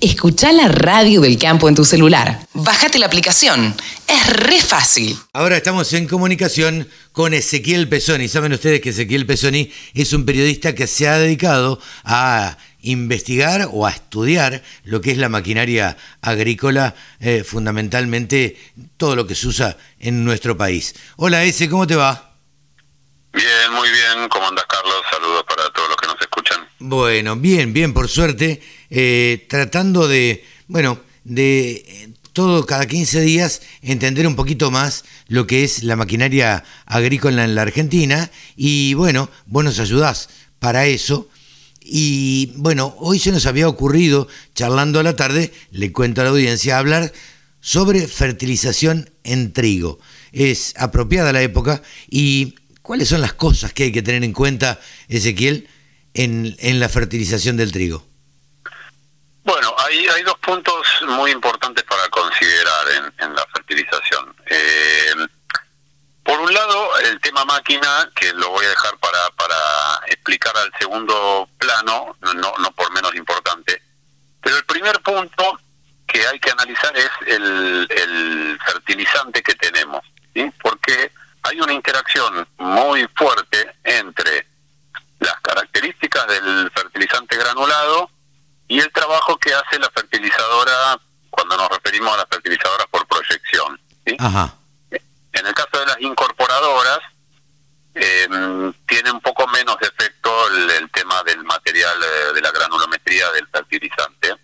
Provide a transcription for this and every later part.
Escucha la radio del campo en tu celular. Bájate la aplicación. Es re fácil. Ahora estamos en comunicación con Ezequiel Pesoni. Saben ustedes que Ezequiel Pesoni es un periodista que se ha dedicado a investigar o a estudiar lo que es la maquinaria agrícola, eh, fundamentalmente todo lo que se usa en nuestro país. Hola Ese, ¿cómo te va? Bien, muy bien. ¿Cómo andas, Carlos? Saludos para todos los que nos escuchan. Bueno, bien, bien, por suerte. Eh, tratando de, bueno, de eh, todo cada 15 días entender un poquito más lo que es la maquinaria agrícola en la Argentina y bueno, vos nos ayudás para eso. Y bueno, hoy se nos había ocurrido, charlando a la tarde, le cuento a la audiencia, hablar sobre fertilización en trigo. Es apropiada la época y cuáles son las cosas que hay que tener en cuenta, Ezequiel, en, en la fertilización del trigo. Bueno, hay, hay dos puntos muy importantes para considerar en, la fertilización. Eh, por un lado, el tema máquina, que lo voy a dejar para, para explicar al segundo plano, no, no por menos importante. Pero el primer punto que hay que analizar es el, el fertilizante que tenemos, ¿sí? porque hay una interacción muy fuerte entre las características del fertilizante granulado y el trabajo que hace la fertilizadora cuando nos referimos a las fertilizadoras por proyección. En el caso de las incorporadoras, eh, tiene un poco menos de efecto el, tema del material eh, de la granulometría del fertilizante.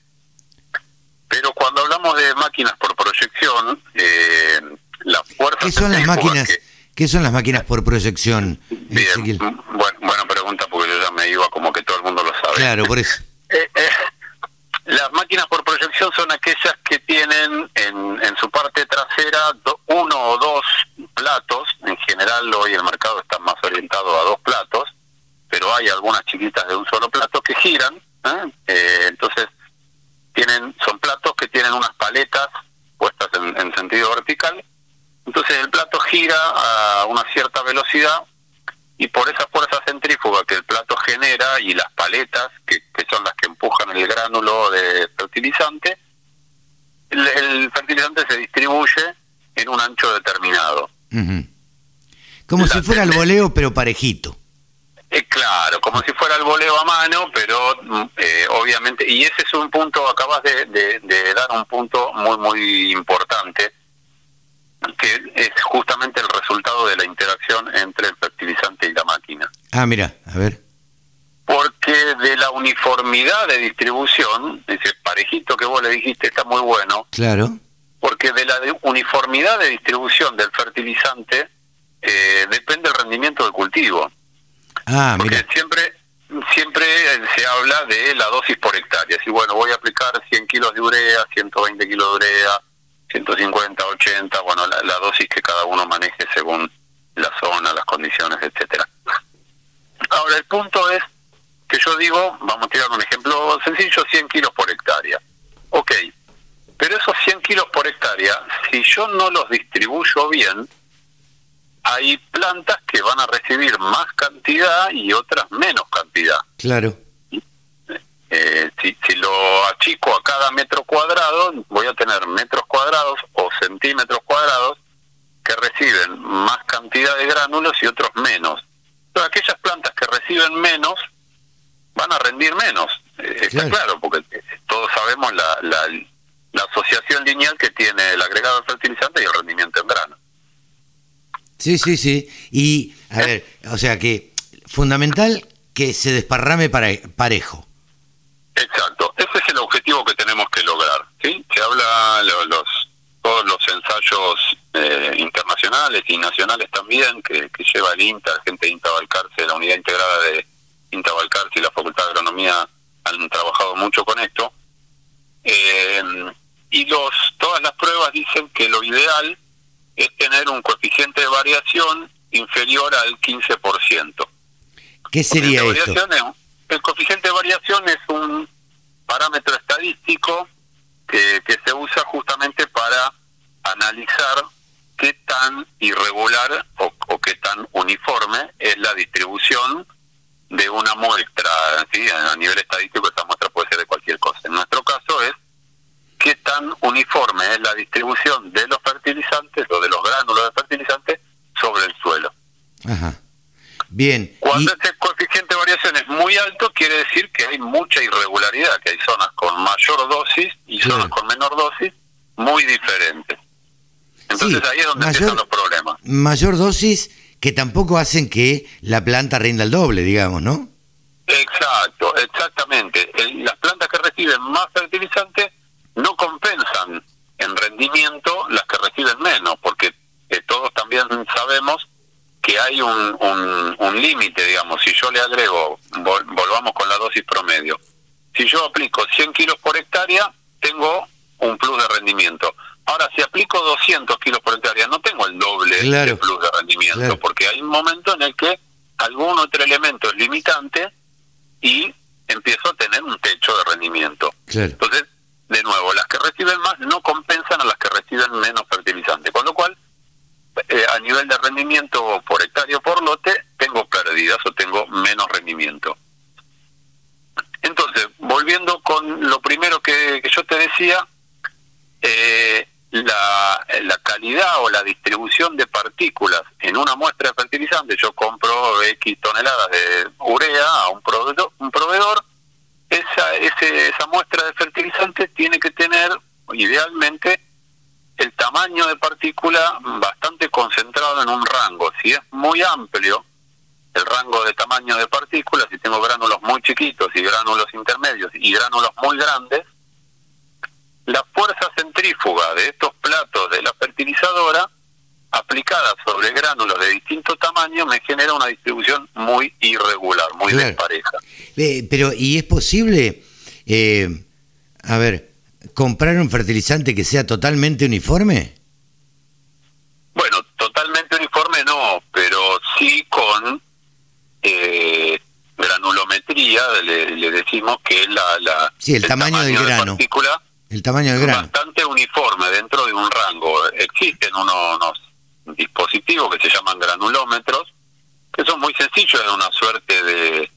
Pero cuando hablamos de máquinas por proyección, eh, la fuerza... ¿Qué son las máquinas? ¿Qué son las máquinas por proyección? Bien, buena pregunta porque yo ya me iba como que todo el mundo lo sabe. Claro, por eso. Eh, eh, las máquinas son aquellas que tienen en, en su parte trasera uno o dos platos. En general hoy el mercado está más orientado a dos platos, pero hay algunas chiquitas de un solo plato que giran. ¿eh? entonces tienen son platos que tienen unas paletas puestas en sentido vertical. Entonces el plato gira a una cierta velocidad y por esa fuerza centrífuga que el plato genera y las paletas, que, gránulo de fertilizante, el, fertilizante se distribuye en un ancho determinado. Como si fuera el voleo, pero parejito. Eh, claro, como si fuera el voleo a mano, pero mm, eh, obviamente, y ese es un punto, acabas de, de dar un punto muy, muy importante, que es justamente el resultado de la interacción entre el fertilizante y la máquina. Ah, mira, a ver. De la uniformidad de distribución, ese parejito que vos le dijiste está muy bueno. Claro. Porque de la uniformidad de distribución del fertilizante eh, depende el rendimiento del cultivo. Ah, porque siempre siempre se habla de la dosis por hectárea. Si bueno, voy a aplicar 100 kilos de urea, 120 kilos de urea, 150, 80, bueno, la, dosis que cada uno maneje según la zona, las condiciones, etcétera. Ahora, el punto es que yo digo, vamos a tirar un ejemplo sencillo, 100 kilos por hectárea. Ok, pero esos 100 kilos por hectárea, si yo no los distribuyo bien, hay plantas que van a recibir más cantidad y otras menos cantidad. Claro. Eh, si, si lo achico a cada metro cuadrado, voy a tener metros cuadrados o centímetros cuadrados que reciben más cantidad de gránulos y otros menos. Pero aquellas plantas que reciben menos van a rendir menos. Eh, está claro, porque todos sabemos la, la, la, asociación lineal que tiene el agregado de fertilizante y el rendimiento en grano. Sí, sí, sí. Y, a ¿Eh? ver, o sea que fundamental que se desparrame para, parejo. Exacto, ese es el objetivo que tenemos que lograr. ¿sí? Se habla los, todos los ensayos eh, internacionales y nacionales también que, lleva el INTA, gente de INTA Balcarce, la unidad integrada de INTA Balcarce y la Facultad de Agronomía han trabajado mucho con esto. Eh, y los todas las pruebas dicen que lo ideal es tener un coeficiente de variación inferior al 15%. ¿Qué sería esto? el coeficiente de variación es un parámetro estadístico que, se usa justamente para analizar qué tan irregular o, o, qué tan uniforme es la distribución de una muestra. ¿sí? A nivel estadístico esa muestra puede ser de cualquier cosa. En nuestro caso es uniforme es la distribución de los fertilizantes o de los gránulos de fertilizantes sobre el suelo. Ajá. Bien. Cuando este coeficiente de variación es muy alto, quiere decir que hay mucha irregularidad, que hay zonas con mayor dosis y zonas con menor dosis muy diferentes. Entonces ahí es donde empiezan los problemas. Mayor dosis que tampoco hacen que la planta rinda el doble, digamos, ¿no? Exacto, exactamente. las plantas que reciben más fertilizantes no compensan en rendimiento las que reciben menos, porque eh, todos también sabemos que hay un, límite, digamos, si yo le agrego, volvamos con la dosis promedio, si yo aplico 100 kilos por hectárea, tengo un plus de rendimiento. Ahora, si aplico 200 kilos por hectárea, no tengo el doble de plus de rendimiento, porque hay un momento en el que algún otro elemento es limitante y empiezo a tener un techo de rendimiento. Entonces, de nuevo, las que reciben más no compensan a las que reciben menos fertilizante, con lo cual, eh, a nivel de rendimiento por hectárea o por lote, tengo pérdidas o tengo menos rendimiento. Entonces, volviendo con lo primero que, que yo te decía, eh, la, la calidad o la distribución de partículas en una muestra de fertilizante, yo compro X toneladas de urea a un proveedor, un proveedor esa, ese, esa muestra de fertilizante tiene que tener idealmente el tamaño de partícula bastante concentrado en un rango. Si es muy amplio el rango de tamaño de partículas, si tengo gránulos muy chiquitos y gránulos intermedios y gránulos muy grandes, la fuerza centrífuga de estos platos de la fertilizadora aplicada sobre gránulos de distinto tamaño me genera una distribución muy irregular, muy despareja. Eh, pero, ¿y es posible, eh, a ver, comprar un fertilizante que sea totalmente uniforme? Bueno, totalmente uniforme no, pero sí con eh, granulometría, le, decimos que la, la sí, el, tamaño, del grano. El tamaño del grano. Bastante uniforme dentro de un rango. Existen unos, dispositivos que se llaman granulómetros, que son muy sencillos, es una suerte de,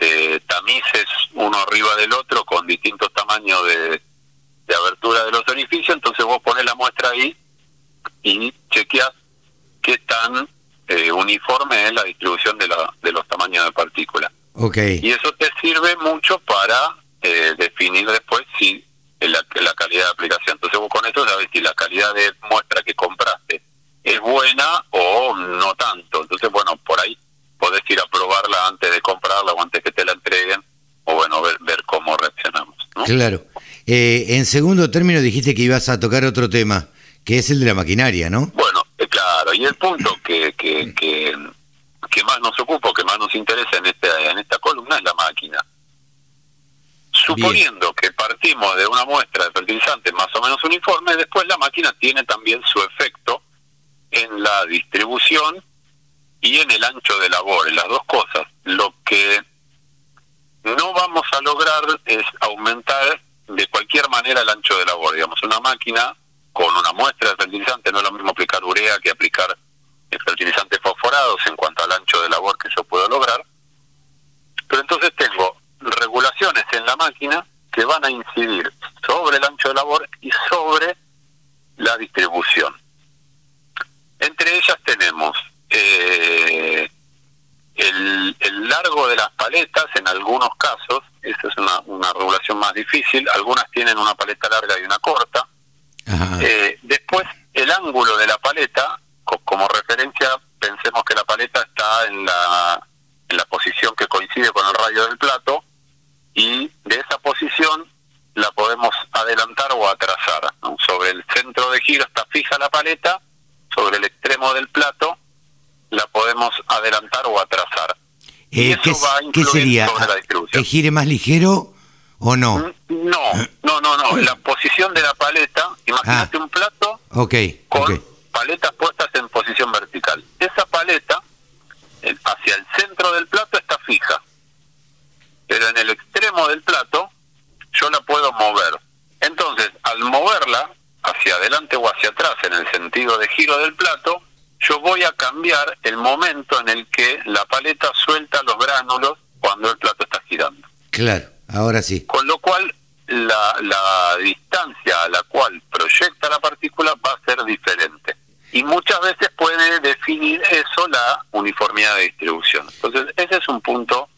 de tamices uno arriba del otro con distintos tamaños de, de abertura de los orificios, entonces vos pones la muestra ahí y chequeas qué tan eh, uniforme es la distribución de, la, de los tamaños de partículas. Okay. Y eso te sirve mucho para eh, definir después si la, la calidad de aplicación. Entonces vos con eso sabes si la calidad de muestra que compraste es buena o no tanto. Entonces, bueno, por ahí podés ir a probarla antes de comprarla o antes que te la entreguen, o bueno, ver, ver cómo reaccionamos. Claro. Eh, en segundo término dijiste que ibas a tocar otro tema, que es el de la maquinaria, ¿no? Bueno, eh, claro, y el punto que, que, que, que, más nos ocupa, que más nos interesa en, este, en esta columna es la máquina. Suponiendo que partimos de una muestra de fertilizantes más o menos uniforme, después la máquina tiene también su efecto en la distribución y en el ancho de labor, en las dos cosas. Lo que no vamos a lograr es aumentar de cualquier manera el ancho de labor. Digamos, una máquina con una muestra de fertilizante no es lo mismo aplicar urea que aplicar fertilizantes fosforados en cuanto al ancho de labor que yo puedo lograr. Pero entonces tengo máquina que van a incidir sobre el ancho de labor y sobre la distribución. Entre ellas tenemos eh, el, largo de las paletas, en algunos casos, esa es una, regulación más difícil, algunas tienen una paleta larga y una corta. Eh, después, el ángulo de la paleta, como referencia, pensemos que la paleta está en la, en la posición que coincide con el radio del plato y de esa posición la podemos adelantar o atrasar. Sobre el centro de giro está fija la paleta sobre el extremo del plato, la podemos adelantar o atrasar. Eh, ¿qué, ¿Qué, sería? ¿Que gire más ligero o no? Mm, no, no, no, no. La posición de la paleta, imagínate ah. un plato con paletas puestas en posición vertical. Esa paleta, hacia el centro del plato, está fija. Pero en el extremo del plato, yo la puedo mover. Entonces, al moverla, hacia adelante o hacia atrás en el sentido de giro del plato, yo voy a cambiar el momento en el que la paleta suelta los gránulos cuando el plato está girando. Claro, ahora sí. Con lo cual, la, la distancia a la cual la partícula va a ser diferente. Y muchas veces puede definir eso la uniformidad de distribución. Entonces, ese es un punto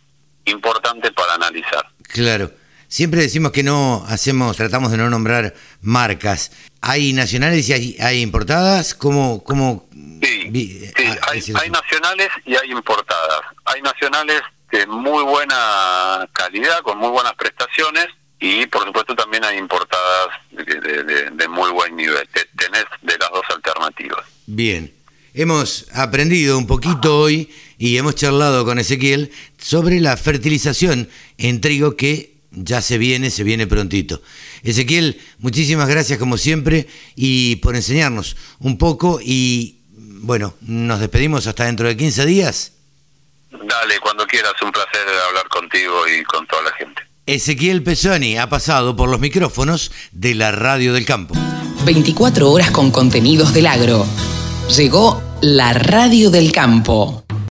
importante para analizar. Claro. Siempre decimos que no hacemos, tratamos de no nombrar marcas. ¿Hay nacionales y hay, hay importadas? ¿Cómo, cómo Sí, ah, hay, nacionales y hay importadas. Hay nacionales de muy buena calidad, con muy buenas prestaciones, y por supuesto también hay importadas de, muy buen nivel. Tenés de las dos alternativas. Bien. Hemos aprendido un poquito hoy y hemos charlado con Ezequiel sobre la fertilización en trigo que ya se viene, se viene prontito. Ezequiel, muchísimas gracias como siempre y por enseñarnos un poco y bueno, nos despedimos hasta dentro de 15 días. Dale, cuando quieras, un placer hablar contigo y con toda la gente. Ezequiel Pesoni ha pasado por los micrófonos de la Radio del Campo. 24 horas con contenidos del agro. Llegó la Radio del Campo.